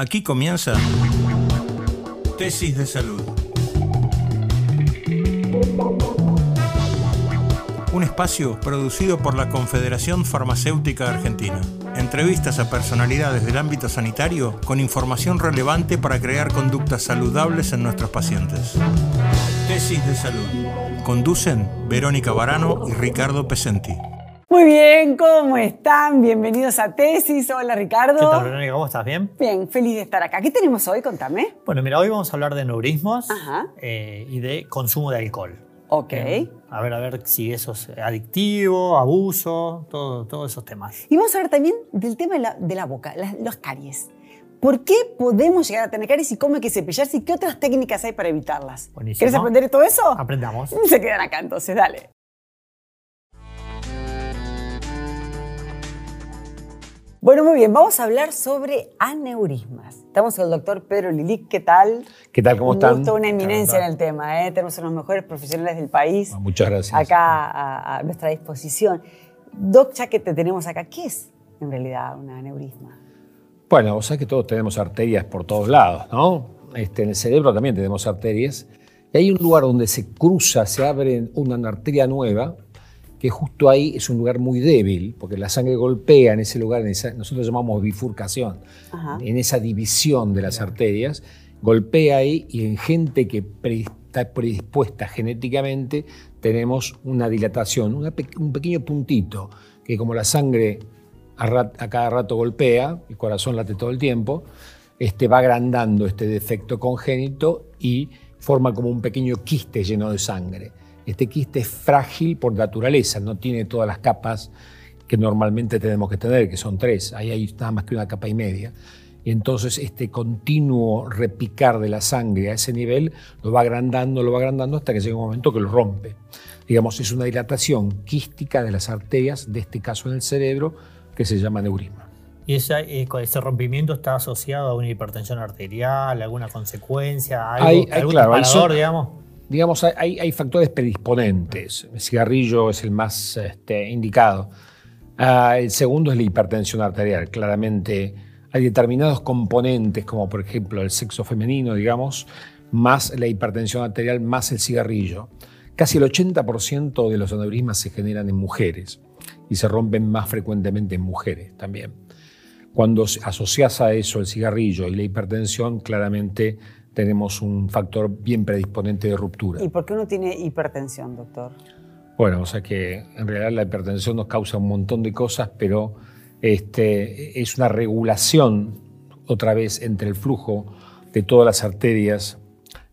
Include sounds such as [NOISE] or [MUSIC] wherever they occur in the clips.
Aquí comienza Tesis de Salud. Un espacio producido por la Confederación Farmacéutica Argentina. Entrevistas a personalidades del ámbito sanitario con información relevante para crear conductas saludables en nuestros pacientes. Tesis de Salud. Conducen Verónica Barano y Ricardo Pesenti. Muy bien, ¿cómo están? Bienvenidos a Tesis. Hola, Ricardo. ¿Qué tal, Verónica? ¿Cómo estás? ¿Bien? Bien, feliz de estar acá. ¿Qué tenemos hoy? Contame. Bueno, mira, hoy vamos a hablar de neurismos eh, y de consumo de alcohol. Ok. Eh, a ver, a ver si eso es adictivo, abuso, todo, todos esos temas. Y vamos a hablar también del tema de la, de la boca, las, los caries. ¿Por qué podemos llegar a tener caries y cómo hay que cepillarse y qué otras técnicas hay para evitarlas? Buenísimo. ¿Quieres aprender todo eso? Aprendamos. Se quedan acá entonces, dale. Bueno, muy bien, vamos a hablar sobre aneurismas. Estamos con el doctor Pedro Lilic, ¿qué tal? ¿Qué tal? ¿Cómo Un están? gusto, una eminencia en el tema, ¿eh? tenemos a los mejores profesionales del país Bueno, Muchas gracias. acá a, a nuestra disposición. Doc, ya que te tenemos acá, ¿qué es en realidad un aneurisma? Bueno, vos sabés que todos tenemos arterias por todos lados, ¿no? Este, en el cerebro también tenemos arterias. Y hay un lugar donde se cruza, se abre una arteria nueva, que justo ahí es un lugar muy débil, porque la sangre golpea en ese lugar, en esa- nosotros llamamos bifurcación, Ajá. en esa división de las arterias, golpea ahí y en gente que está predispuesta genéticamente tenemos una dilatación, una un pequeño puntito, que como la sangre a, rat- a cada rato golpea, el corazón late todo el tiempo, este, va agrandando este defecto congénito y forma como un pequeño quiste lleno de sangre. Este quiste es frágil por naturaleza, no tiene todas las capas que normalmente tenemos que tener, que son tres. Ahí hay nada más que una capa y media. Y entonces este continuo repicar de la sangre a ese nivel lo va agrandando, lo va agrandando hasta que llega un momento que lo rompe. Digamos, es una dilatación quística de las arterias, de este caso en el cerebro, que se llama neurisma. ¿Y esa, eh, ese rompimiento está asociado a una hipertensión arterial, alguna consecuencia, algo, Hay- hay, algún claro, hay digamos? Digamos, hay- factores predisponentes. El cigarrillo es el más este, indicado. Ah, el segundo es la hipertensión arterial. Claramente hay determinados componentes, como por ejemplo el sexo femenino, digamos, más la hipertensión arterial, más el cigarrillo. Casi el 80% de los aneurismas se generan en mujeres y se rompen más frecuentemente en mujeres también. Cuando asocias a eso el cigarrillo y la hipertensión, claramente tenemos un factor bien predisponente de ruptura. ¿Y por qué uno tiene hipertensión, doctor? Bueno, o sea que en realidad la hipertensión nos causa un montón de cosas, pero este, es una regulación otra vez entre el flujo de todas las arterias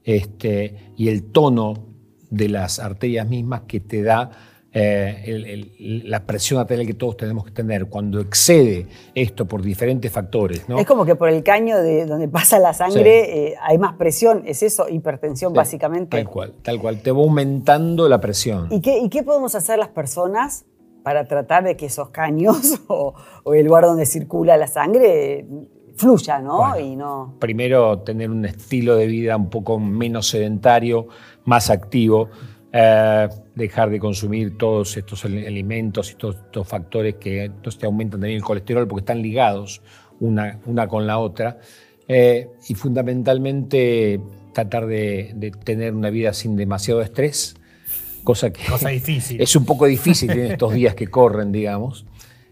este, y el tono de las arterias mismas que te da eh, el- el- la presión arterial que todos tenemos que tener. Cuando excede esto por diferentes factores, ¿no? Es como que por el caño de donde pasa la sangre eh, hay más presión, ¿es eso? Hipertensión, Sí, básicamente. Tal cual, tal cual. Te va aumentando la presión. ¿Y qué, y qué podemos hacer las personas para tratar de que esos caños [LAUGHS] o, o el lugar donde circula la sangre eh, fluya, ¿no? Bueno. Y no. primero tener un estilo de vida un poco menos sedentario, más activo, eh, dejar de consumir todos estos ali- alimentos y todos estos factores que entonces te aumentan también el colesterol porque están ligados una, una con la otra. Eh, y fundamentalmente tratar de, de tener una vida sin demasiado estrés, cosa que Cosa difícil. [LAUGHS] es un poco difícil en estos días que corren, digamos.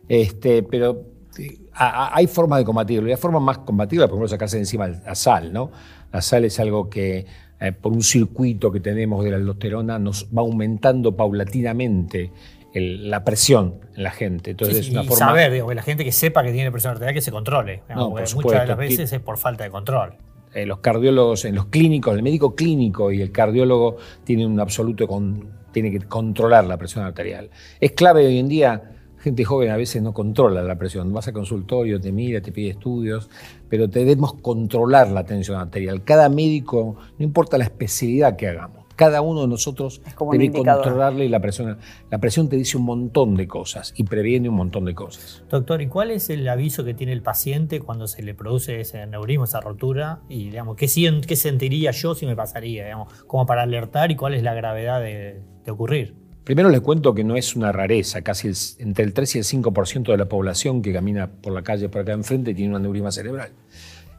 Este, pero eh, a- a- hay formas de combatirlo. Y la forma más combatirla, por ejemplo, sacarse de encima la sal, ¿no? La sal es algo que, eh, por un circuito que tenemos de la aldosterona, nos va aumentando paulatinamente el- la presión en la gente. Entonces Sí, es una y forma. saber, digo, que la gente que sepa que tiene presión arterial que se controle. No, por muchas de las veces es por falta de control. eh, los cardiólogos, en los clínicos, el médico clínico y el cardiólogo tienen un absoluto con, tiene que controlar la presión arterial. Es clave hoy en día, gente joven a veces no controla la presión. Vas al consultorio, te mira, te pide estudios, pero debemos controlar la tensión arterial. Cada médico, no importa la especialidad que hagamos, cada uno de nosotros debe controlarle la presión. La presión te dice un montón de cosas y previene un montón de cosas. Doctor, ¿y cuál es el aviso que tiene el paciente cuando se le produce ese aneurisma, esa rotura? Y, digamos, ¿qué, qué sentiría yo si me pasaría? Digamos, como para alertar y cuál es la gravedad de, de ocurrir. Primero les cuento que no es una rareza, casi entre el 3 y el 5% de la población que camina por la calle por acá enfrente tiene un aneurisma cerebral.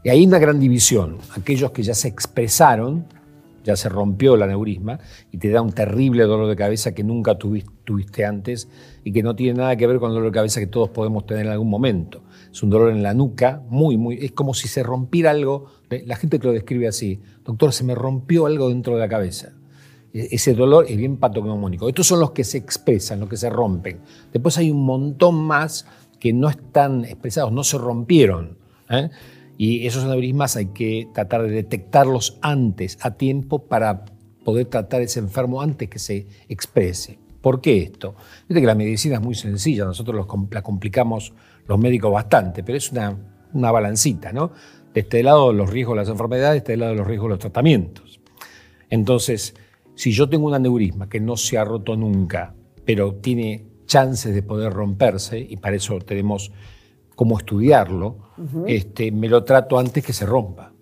Y hay una gran división. Aquellos que ya se expresaron, ya se rompió el aneurisma y te da un terrible dolor de cabeza que nunca tuviste, antes y que no tiene nada que ver con el dolor de cabeza que todos podemos tener en algún momento. Es un dolor en la nuca, muy, muy. Es como si se rompiera algo. La gente que lo describe así: Doctor, se me rompió algo dentro de la cabeza. E, ese dolor es bien patognomónico. Estos son los que se expresan, los que se rompen. Después hay un montón más que no están expresados, no se rompieron. ¿eh? Y esos aneurismas hay que tratar de detectarlos antes, a tiempo, para poder tratar ese enfermo antes que se exprese. ¿Por qué esto? Viste que la medicina es muy sencilla, nosotros la complicamos los médicos bastante, pero es una, una balancita, ¿no? De este lado los riesgos de las enfermedades, de este lado los riesgos de los tratamientos. Entonces, si yo tengo un aneurisma que no se ha roto nunca, pero tiene chances de poder romperse, y para eso tenemos cómo estudiarlo, este, me lo trato antes que se rompa.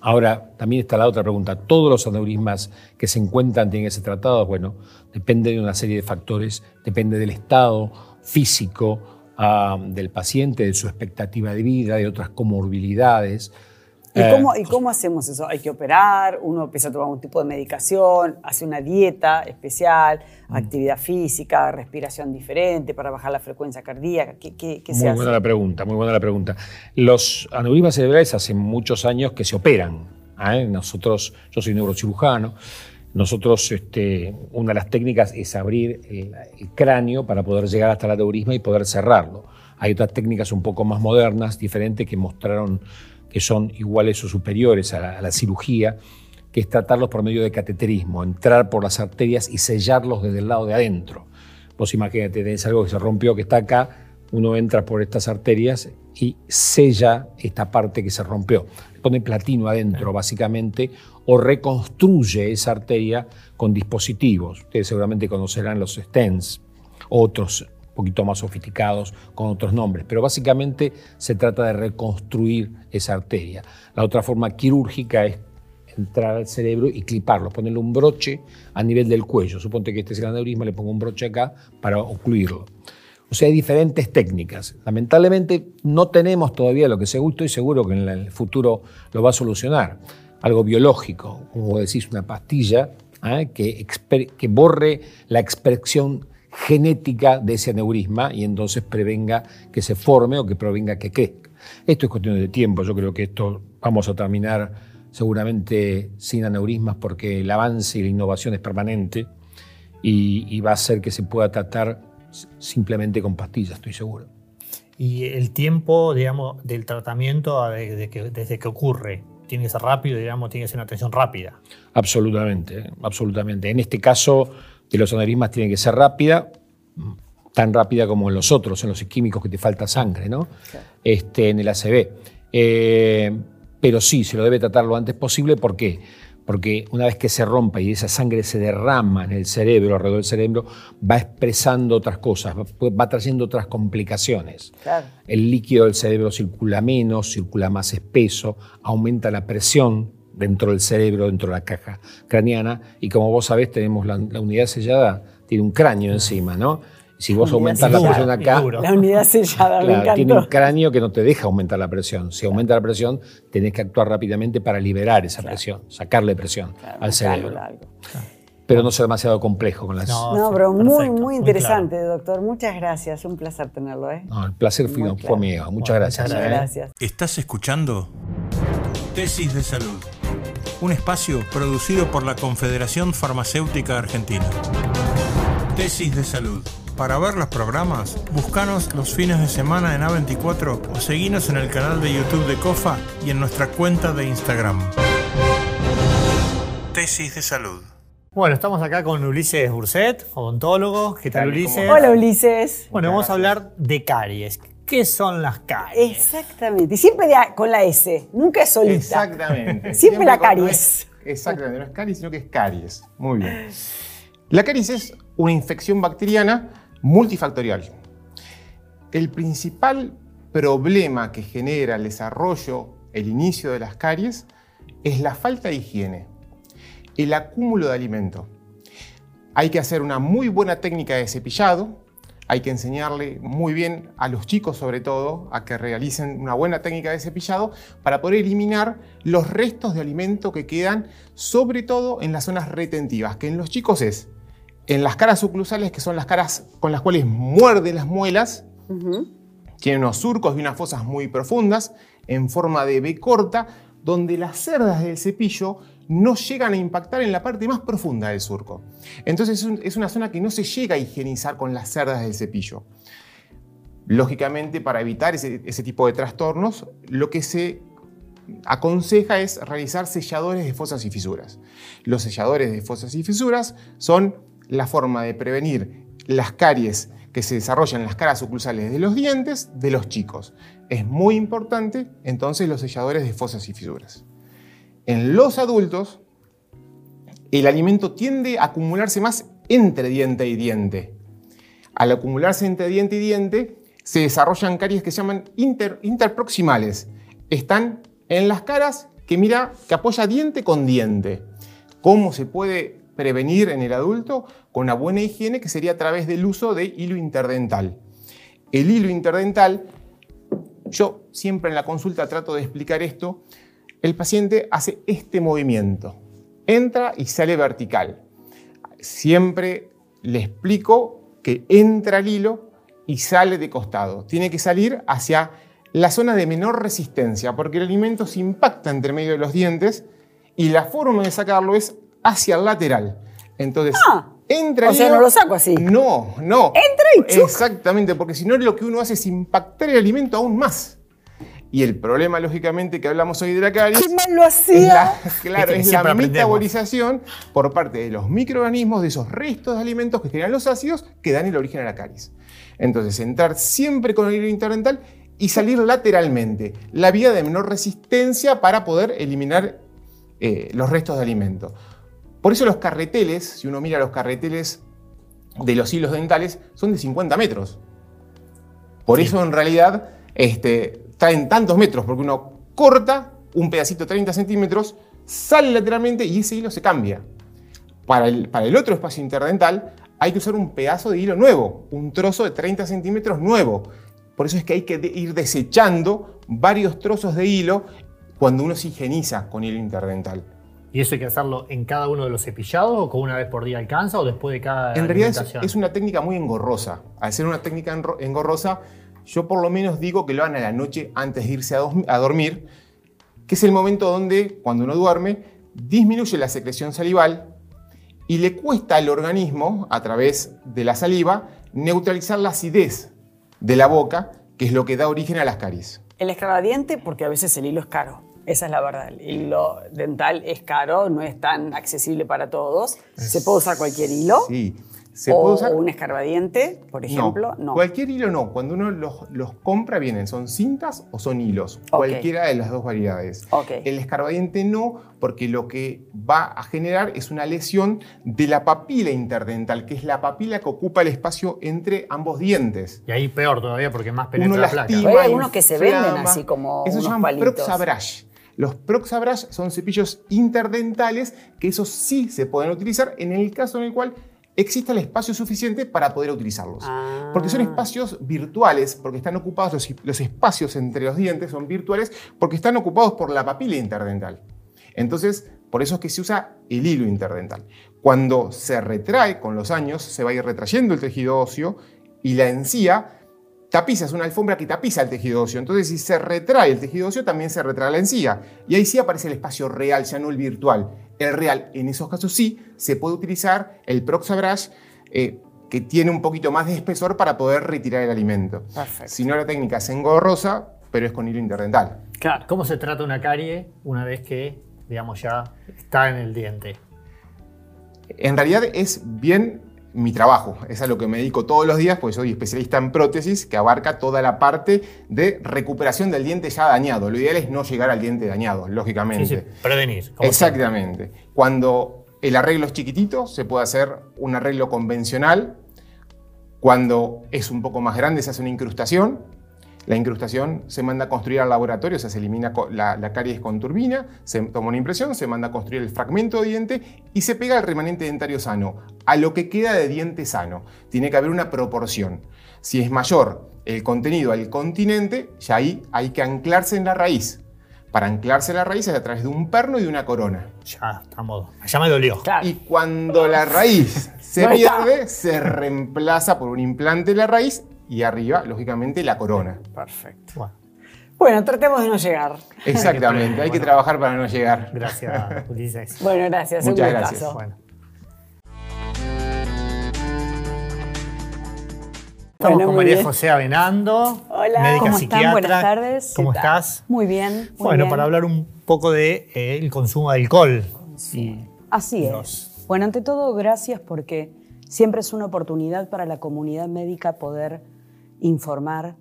Ahora, también está la otra pregunta. ¿Todos los aneurismas que se encuentran tienen que ser tratados? Bueno, depende de una serie de factores, depende del estado físico ah, del paciente, de su expectativa de vida, de otras comorbilidades. ¿Y cómo, ¿Y cómo, hacemos eso? ¿Hay que operar? ¿Uno empieza a tomar un tipo de medicación? ¿Hace una dieta especial? Mm. ¿Actividad física? ¿Respiración diferente para bajar la frecuencia cardíaca? ¿Qué, qué, muy buena la pregunta, muy buena la pregunta. Los aneurismas cerebrales hace muchos años que se operan. ¿eh? Nosotros, yo soy neurocirujano, nosotros, este, una de las técnicas es abrir el, el, cráneo para poder llegar hasta el aneurisma y poder cerrarlo. Hay otras técnicas un poco más modernas, diferentes, que mostraron que son iguales o superiores a la, cirugía, que es tratarlos por medio de cateterismo, entrar por las arterias y sellarlos desde el lado de adentro. Vos imagínate, tenés algo que se rompió, que está acá, uno entra por estas arterias y sella esta parte que se rompió. pone platino adentro, básicamente, o reconstruye esa arteria con dispositivos. Ustedes seguramente conocerán los stents, otros poquito más sofisticados con otros nombres, pero básicamente se trata de reconstruir esa arteria. La otra forma quirúrgica es entrar al cerebro y cliparlo, ponerle un broche a nivel del cuello. Suponte que este es el aneurisma, le pongo un broche acá para ocluirlo. O sea, hay diferentes técnicas. Lamentablemente no tenemos todavía lo que se gusta y seguro que en el futuro lo va a solucionar. Algo biológico, como decís, una pastilla ¿eh? que, que borre la expresión genética de ese aneurisma y entonces prevenga que se forme o que provenga que crezca. Esto es cuestión de tiempo, yo creo que esto vamos a terminar seguramente sin aneurismas porque el avance y la innovación es permanente y, va a hacer que se pueda tratar simplemente con pastillas, estoy seguro. Y el tiempo, digamos, del tratamiento desde que, desde que ocurre, tiene que ser rápido, digamos, tiene que ser una atención rápida. Absolutamente, absolutamente. En este caso, de los aneurismas tiene que ser rápida, tan rápida como en los otros, en los químicos que te falta sangre, ¿no? Este, en el ACV. Eh, pero sí, se lo debe tratar lo antes posible. ¿Por qué? Porque una vez que se rompa y esa sangre se derrama en el cerebro, alrededor del cerebro, va expresando otras cosas, va, trayendo otras complicaciones. El líquido del cerebro circula menos, circula más espeso, aumenta la presión dentro del cerebro, dentro de la caja craneana, y como vos sabés, tenemos la, unidad sellada, tiene un cráneo encima, ¿no? Si vos aumentás la presión acá. La unidad sellada, claro, Tiene un cráneo que no te deja aumentar la presión. Si aumenta la presión, tenés que actuar rápidamente para liberar esa presión, sacarle presión al cerebro. Pero no sea demasiado complejo con las. No, pero muy, muy interesante, doctor. Muchas gracias. Un placer tenerlo. ¿eh? No, el placer fue, fue mío. Muchas gracias. Muchas ¿eh? gracias. ¿Estás escuchando? Tesis de salud un espacio producido por la Confederación Farmacéutica Argentina. Tesis de salud. Para ver los programas, búscanos los fines de semana en A24 o seguinos en el canal de YouTube de COFA y en nuestra cuenta de Instagram. Tesis de salud. Bueno, estamos acá con Ulises Burset, odontólogo. ¿Qué tal, Ulises? Hola, Ulises. Bueno, vamos a hablar de caries. ¿Qué son las caries? Exactamente. Y siempre con la S, nunca es solita. Exactamente. [LAUGHS] siempre, la caries. exactamente, no es caries, sino que es caries. Muy bien. La caries es una infección bacteriana multifactorial. El principal problema que genera el desarrollo, el inicio de las caries, es la falta de higiene, el acúmulo de alimento. Hay que hacer una muy buena técnica de cepillado, hay que enseñarle muy bien a los chicos sobre todo a que realicen una buena técnica de cepillado para poder eliminar los restos de alimento que quedan sobre todo en las zonas retentivas, que en los chicos es en las caras oclusales, que son las caras con las cuales muerden las muelas, tienen unos surcos y unas fosas muy profundas en forma de B corta, donde las cerdas del cepillo no llegan a impactar en la parte más profunda del surco. Entonces es una zona que no se llega a higienizar con las cerdas del cepillo. Lógicamente, para evitar ese, ese tipo de trastornos, lo que se aconseja es realizar selladores de fosas y fisuras. Los selladores de fosas y fisuras son la forma de prevenir las caries que se desarrollan en las caras oclusales de los dientes de los chicos. Es muy importante entonces los selladores de fosas y fisuras. En los adultos, el alimento tiende a acumularse más entre diente y diente. Al acumularse entre diente y diente, se desarrollan caries que se llaman interproximales. Están en las caras que mira, que apoya diente con diente. ¿Cómo se puede prevenir en el adulto? Con una buena higiene que sería a través del uso de hilo interdental. El hilo interdental, yo siempre en la consulta trato de explicar esto, el paciente hace este movimiento. Entra y sale vertical. Siempre le explico que entra el hilo y sale de costado. Tiene que salir hacia la zona de menor resistencia, porque el alimento se impacta entre medio de los dientes y la forma de sacarlo es hacia el lateral. Entonces, ah, entra o sea, no lo saco así. No, no. Entra y chuc. Exactamente, porque si no lo que uno hace es impactar el alimento aún más. Y el problema, lógicamente, que hablamos hoy de la caries. ¿Qué mal lo hacía? [LAUGHS] claro, es la metabolización por parte de los microorganismos de esos restos de alimentos que generan los ácidos que dan el origen a la caries. Entonces, entrar siempre con el hilo interdental y salir lateralmente. La vía de menor resistencia para poder eliminar eh, los restos de alimento. Por eso los carreteles, si uno mira los carreteles de los hilos dentales, son de 50 metros. Por eso en realidad este, en tantos metros, porque uno corta un pedacito de 30 centímetros, sale lateralmente y ese hilo se cambia. Para el, para el otro espacio interdental hay que usar un pedazo de hilo nuevo, un trozo de 30 centímetros nuevo. Por eso es que hay que ir desechando varios trozos de hilo cuando uno se higieniza con hilo interdental. ¿Y eso hay que hacerlo en cada uno de los cepillados o con una vez por día alcanza o después de cada En realidad es, es, una técnica muy engorrosa. Al ser una técnica engorrosa, yo por lo menos digo que lo hagan a la noche antes de irse a, dormir, que es el momento donde, cuando uno duerme, disminuye la secreción salival y le cuesta al organismo, a través de la saliva, neutralizar la acidez de la boca, que es lo que da origen a las caries. El escarbadiente, porque a veces el hilo es caro. Esa es la verdad. El hilo dental es caro, no es tan accesible para todos. Se puede usar cualquier hilo. Sí. ¿Se o puede usar? un escarbadiente, por ejemplo. No, Cualquier hilo no. Cuando uno los, compra vienen, ¿son cintas o son hilos? Cualquiera de las dos variedades. El escarbadiente no, porque lo que va a generar es una lesión de la papila interdental, que es la papila que ocupa el espacio entre ambos dientes. Y ahí peor todavía porque más penetra uno la placa. Hay algunos que se venden así como Eso se llaman Proxabrush. Los Proxabrush son cepillos interdentales que esos sí se pueden utilizar en el caso en el cual exista el espacio suficiente para poder utilizarlos. Porque son ah. espacios virtuales, porque están ocupados, los, espacios entre los dientes son virtuales, porque están ocupados por la papila interdental. Entonces, por eso es que se usa el hilo interdental. Cuando se retrae con los años, se va a ir retrayendo el tejido óseo y la encía tapiza, es una alfombra que tapiza el tejido óseo. Entonces, si se retrae el tejido óseo, también se retrae la encía. Y ahí sí aparece el espacio real, ya no el virtual el real. En esos casos sí se puede utilizar el Proxabrush eh, que tiene un poquito más de espesor para poder retirar el alimento. Si no, la técnica es engorrosa, pero es con hilo interdental. Claro. ¿Cómo se trata una carie una vez que, digamos, ya está en el diente? En realidad es bien mi trabajo. Es a lo que me dedico todos los días, porque soy especialista en prótesis, que abarca toda la parte de recuperación del diente ya dañado. Lo ideal es no llegar al diente dañado, lógicamente. Sí, sí. prevenir. Exactamente. Cuando el arreglo es chiquitito, se puede hacer un arreglo convencional. Cuando es un poco más grande, se hace una incrustación. La incrustación se manda a construir al laboratorio, o sea, se elimina la, caries con turbina, se toma una impresión, se manda a construir el fragmento de diente y se pega el remanente dentario sano, a lo que queda de diente sano. Tiene que haber una proporción. Si es mayor el contenido al continente, ya ahí hay que anclarse en la raíz. Para anclarse en la raíz es a través de un perno y de una corona. Ya estamos. Ya me dolió. Y cuando la raíz [LAUGHS] se pierde, se reemplaza por un implante de la raíz y arriba, lógicamente, la corona. Perfecto. Bueno. tratemos de no llegar. Exactamente, hay que trabajar para no llegar. Gracias, [LAUGHS] Ulises. Bueno, gracias. Muchas gracias. Estamos con María José Avenando, Hola, médica ¿cómo psiquiatra. Están? Buenas tardes. ¿Cómo estás? Muy bien. bueno, para hablar un poco del de, eh, consumo de alcohol. Así es. Bueno, ante todo, gracias porque siempre es una oportunidad para la comunidad médica poder informar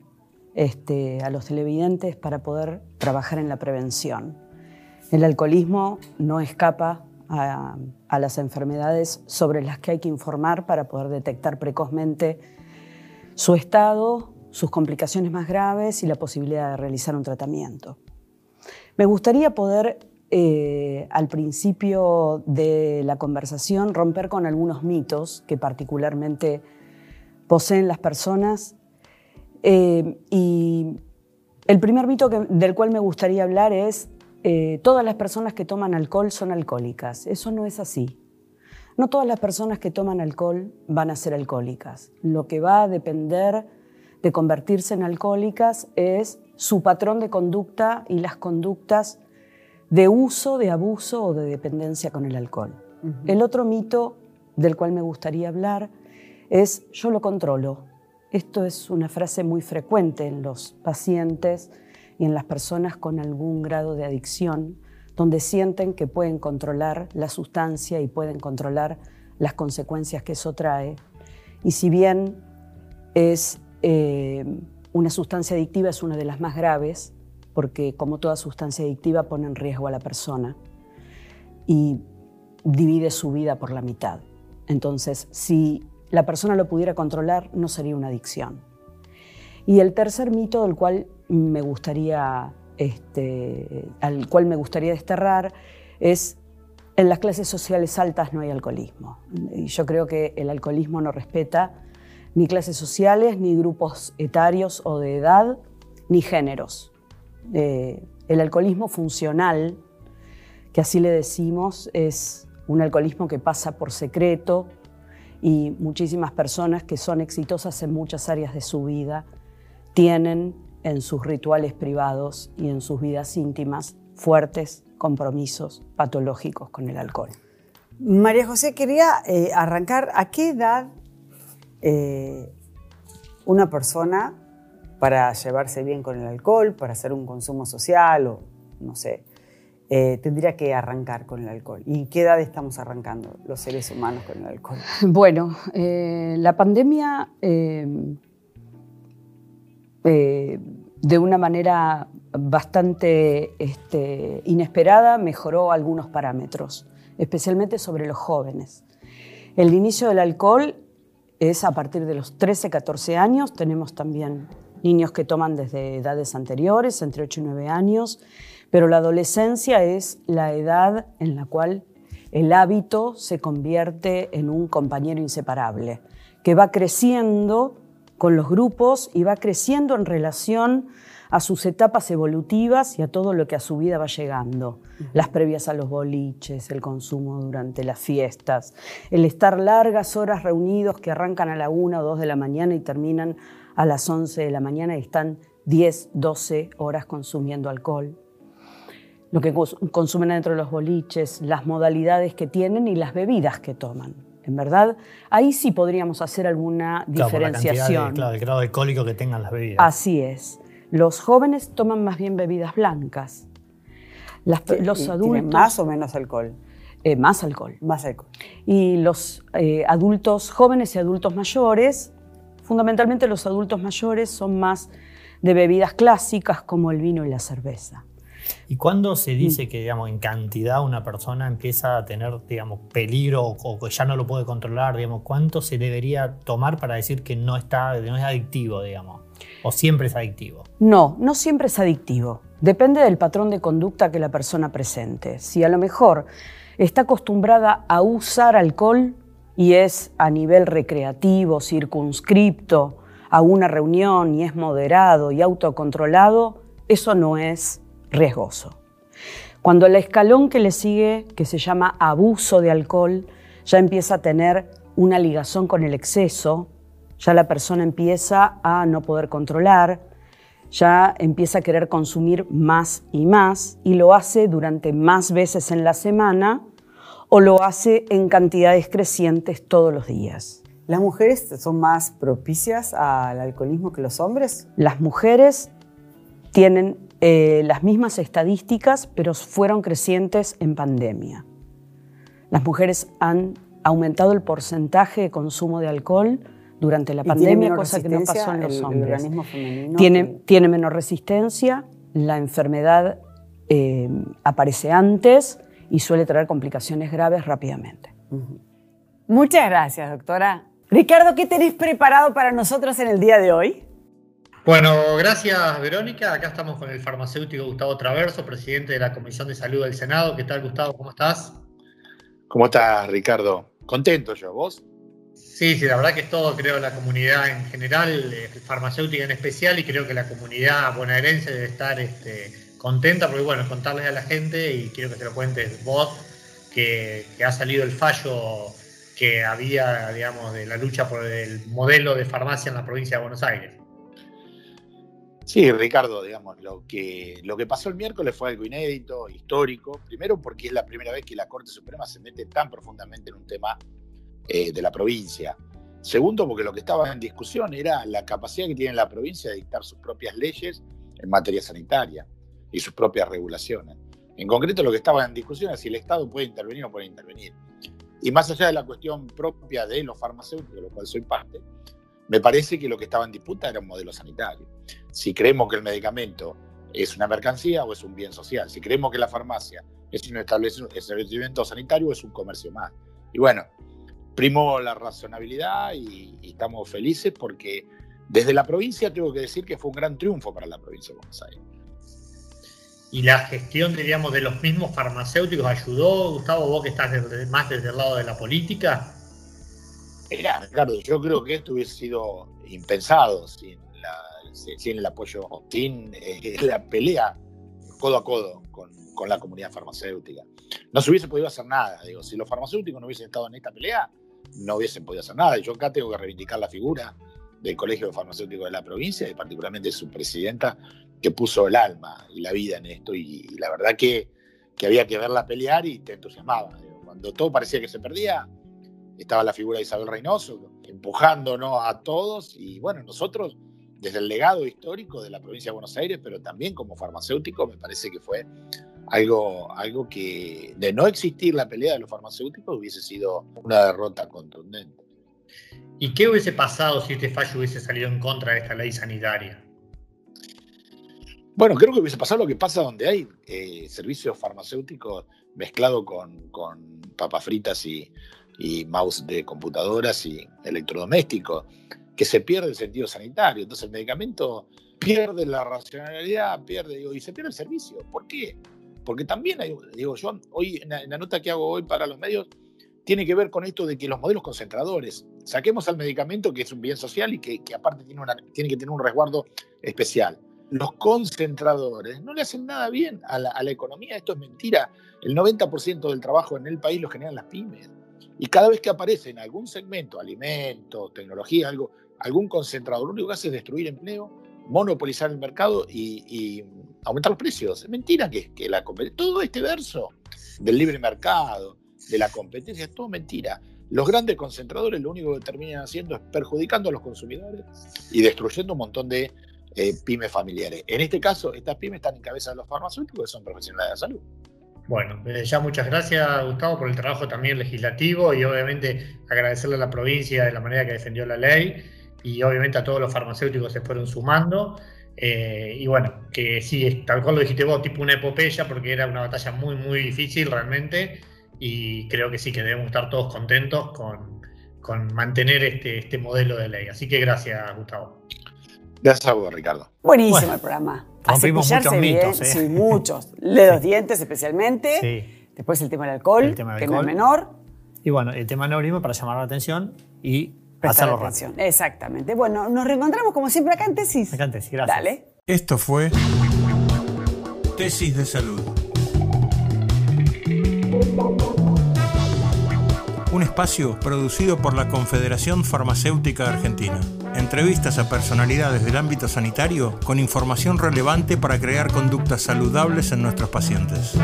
este, a los televidentes para poder trabajar en la prevención. El alcoholismo no escapa a, las enfermedades sobre las que hay que informar para poder detectar precozmente su estado, sus complicaciones más graves y la posibilidad de realizar un tratamiento. Me gustaría poder, eh, al principio de la conversación, romper con algunos mitos que particularmente poseen las personas. Eh, y el primer mito del cual me gustaría hablar es, eh, todas las personas que toman alcohol son alcohólicas. Eso no es así. No todas las personas que toman alcohol van a ser alcohólicas. Lo que va a depender de convertirse en alcohólicas es su patrón de conducta y las conductas de uso, de abuso o de dependencia con el alcohol. El otro mito del cual me gustaría hablar es yo lo controlo. Esto es una frase muy frecuente en los pacientes y en las personas con algún grado de adicción donde sienten que pueden controlar la sustancia y pueden controlar las consecuencias que eso trae. Y si bien es eh, una sustancia adictiva, es una de las más graves, porque como toda sustancia adictiva pone en riesgo a la persona y divide su vida por la mitad. Entonces, si la persona lo pudiera controlar, no sería una adicción. Y el tercer mito del cual me gustaría este, al cual me gustaría desterrar es en las clases sociales altas no hay alcoholismo. Y yo creo que el alcoholismo no respeta ni clases sociales, ni grupos etarios o de edad, ni géneros. Eh, el alcoholismo funcional, que así le decimos, es un alcoholismo que pasa por secreto y muchísimas personas que son exitosas en muchas áreas de su vida tienen en sus rituales privados y en sus vidas íntimas fuertes compromisos patológicos con el alcohol. María José, quería eh, arrancar, ¿a qué edad eh, una persona para llevarse bien con el alcohol, para hacer un consumo social o no sé, eh, tendría que arrancar con el alcohol? ¿Y qué edad estamos arrancando los seres humanos con el alcohol? [LAUGHS] Bueno, la pandemia eh, de una manera bastante este, inesperada mejoró algunos parámetros, especialmente sobre los jóvenes. El inicio del alcohol es a partir de los 13, 14 años. Tenemos también niños que toman desde edades anteriores, entre 8 y 9 años, pero la adolescencia es la edad en la cual el hábito se convierte en un compañero inseparable, que va creciendo con los grupos y va creciendo en relación a sus etapas evolutivas y a todo lo que a su vida va llegando. Las previas a los boliches, el consumo durante las fiestas, el estar largas horas reunidos que arrancan a la una o dos de la mañana y terminan a las 11 de la mañana y están 10, 12 horas consumiendo alcohol. Lo que consumen dentro de los boliches, las modalidades que tienen y las bebidas que toman en verdad, ahí sí podríamos hacer alguna diferenciación. claro, el grado alcohólico que tengan las bebidas. Así es. Los jóvenes toman más bien bebidas blancas. los adultos. más o menos alcohol? Eh, más alcohol. Más alcohol. Y los eh, adultos jóvenes y adultos mayores, fundamentalmente los adultos mayores, son más de bebidas clásicas como el vino y la cerveza. ¿Y cuándo se dice que, digamos, en cantidad una persona empieza a tener, digamos, peligro o que ya no lo puede controlar, digamos, cuánto se debería tomar para decir que no está, no es adictivo, digamos? ¿O siempre es adictivo? No, no siempre es adictivo. Depende del patrón de conducta que la persona presente. Si a lo mejor está acostumbrada a usar alcohol y es a nivel recreativo, circunscripto, a una reunión y es moderado y autocontrolado, eso no es riesgoso. Cuando el escalón que le sigue, que se llama abuso de alcohol, ya empieza a tener una ligación con el exceso, ya la persona empieza a no poder controlar, ya empieza a querer consumir más y más y lo hace durante más veces en la semana o lo hace en cantidades crecientes todos los días. ¿Las mujeres son más propicias al alcoholismo que los hombres? Las mujeres tienen eh, las mismas estadísticas, pero fueron crecientes en pandemia. Las mujeres han aumentado el porcentaje de consumo de alcohol durante la pandemia, cosa que no pasó en los hombres. tiene, tiene menos resistencia, la enfermedad eh, aparece antes y suele traer complicaciones graves rápidamente. Muchas gracias, doctora. Ricardo, ¿qué tenés preparado para nosotros en el día de hoy? Bueno, gracias Verónica. Acá estamos con el farmacéutico Gustavo Traverso, presidente de la Comisión de Salud del Senado. ¿Qué tal, Gustavo? ¿Cómo estás? ¿Cómo estás, Ricardo? Contento yo, ¿vos? Sí, sí, la verdad que es todo, creo, la comunidad en general, farmacéutica en especial, y creo que la comunidad bonaerense debe estar este, contenta, porque bueno, contarles a la gente, y quiero que te lo cuentes vos, que, ha salido el fallo que había, digamos, de la lucha por el modelo de farmacia en la provincia de Buenos Aires. Sí, Ricardo, digamos, lo que, lo que pasó el miércoles fue algo inédito, histórico, primero porque es la primera vez que la Corte Suprema se mete tan profundamente en un tema eh, de la provincia. Segundo, porque lo que estaba en discusión era la capacidad que tiene la provincia de dictar sus propias leyes en materia sanitaria y sus propias regulaciones. En concreto, lo que estaba en discusión es si el Estado puede intervenir o puede intervenir. Y más allá de la cuestión propia de los farmacéuticos, de lo cual soy parte, me parece que lo que estaba en disputa era un modelo sanitario. Si creemos que el medicamento es una mercancía o es un bien social, si creemos que la farmacia es un establecimiento sanitario o es un comercio más. Y bueno, primó la razonabilidad y, estamos felices porque desde la provincia tengo que decir que fue un gran triunfo para la provincia de Buenos Aires. ¿Y la gestión, diríamos, de los mismos farmacéuticos ayudó, Gustavo, vos que estás más desde el lado de la política? Mira, Ricardo, yo creo que esto hubiese sido impensado sin, el apoyo, sin eh, la pelea codo a codo con, con la comunidad farmacéutica. No se hubiese podido hacer nada. Digo, si los farmacéuticos no hubiesen estado en esta pelea, no hubiesen podido hacer nada. Yo acá tengo que reivindicar la figura del Colegio Farmacéutico de la provincia y particularmente su presidenta, que puso el alma y la vida en esto. Y, la verdad que, que, había que verla pelear y te entusiasmaba. Cuando todo parecía que se perdía, estaba la figura de Isabel Reynoso empujándonos a todos. Y bueno, nosotros, desde el legado histórico de la provincia de Buenos Aires, pero también como farmacéutico, me parece que fue algo, algo que de no existir la pelea de los farmacéuticos hubiese sido una derrota contundente. ¿Y qué hubiese pasado si este fallo hubiese salido en contra de esta ley sanitaria? Bueno, creo que hubiese pasado lo que pasa donde hay eh, servicios farmacéuticos mezclados con, con papas fritas y, y mouse de computadoras y electrodomésticos, que se pierde el sentido sanitario. Entonces el medicamento pierde la racionalidad, pierde, digo, y se pierde el servicio. ¿Por qué? Porque también, hay, digo, yo hoy, en la, nota que hago hoy para los medios, tiene que ver con esto de que los modelos concentradores, saquemos al medicamento que es un bien social y que, aparte tiene, una, tiene que tener un resguardo especial. Los concentradores no le hacen nada bien a la, a la economía, esto es mentira. El 90% del trabajo en el país lo generan las pymes. Y cada vez que aparece en algún segmento, alimentos, tecnología, algo, algún concentrador, lo único que hace es destruir empleo, monopolizar el mercado y aumentar los precios. Es mentira que, que la todo este verso del libre mercado, de la competencia, es todo mentira. Los grandes concentradores lo único que terminan haciendo es perjudicando a los consumidores y destruyendo un montón de eh, pymes familiares. En este caso, estas pymes están en cabeza de los farmacéuticos que son profesionales de la salud. Bueno, ya muchas gracias Gustavo por el trabajo también legislativo y obviamente agradecerle a la provincia de la manera que defendió la ley y obviamente a todos los farmacéuticos se fueron sumando. Eh, y bueno, que sí, tal cual lo dijiste vos, tipo una epopeya, porque era una batalla muy, muy difícil realmente. Y creo que sí, que debemos estar todos contentos con, con mantener este, este modelo de ley. Así que gracias, Gustavo. Gracias a vos, Ricardo. Buenísimo Bueno, el programa. Rompimos muchos mitos, ¿eh? Sí, muchos. De los dientes especialmente. Sí. Después el tema del alcohol, El tema del que no es alcohol. menor. Y bueno, el tema del neurismo para llamar la atención y Prestar hacerlo rápido. atención. Exactamente. Bueno, nos reencontramos como siempre acá en Tesis. Acá en Tesis, gracias. Dale. Esto fue Tesis de Salud. Un espacio producido por la Confederación Farmacéutica Argentina. Entrevistas a personalidades del ámbito sanitario con información relevante para crear conductas saludables en nuestros pacientes.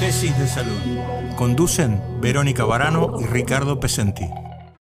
Tesis de Salud. Conducen Verónica Barano y Ricardo Pesenti.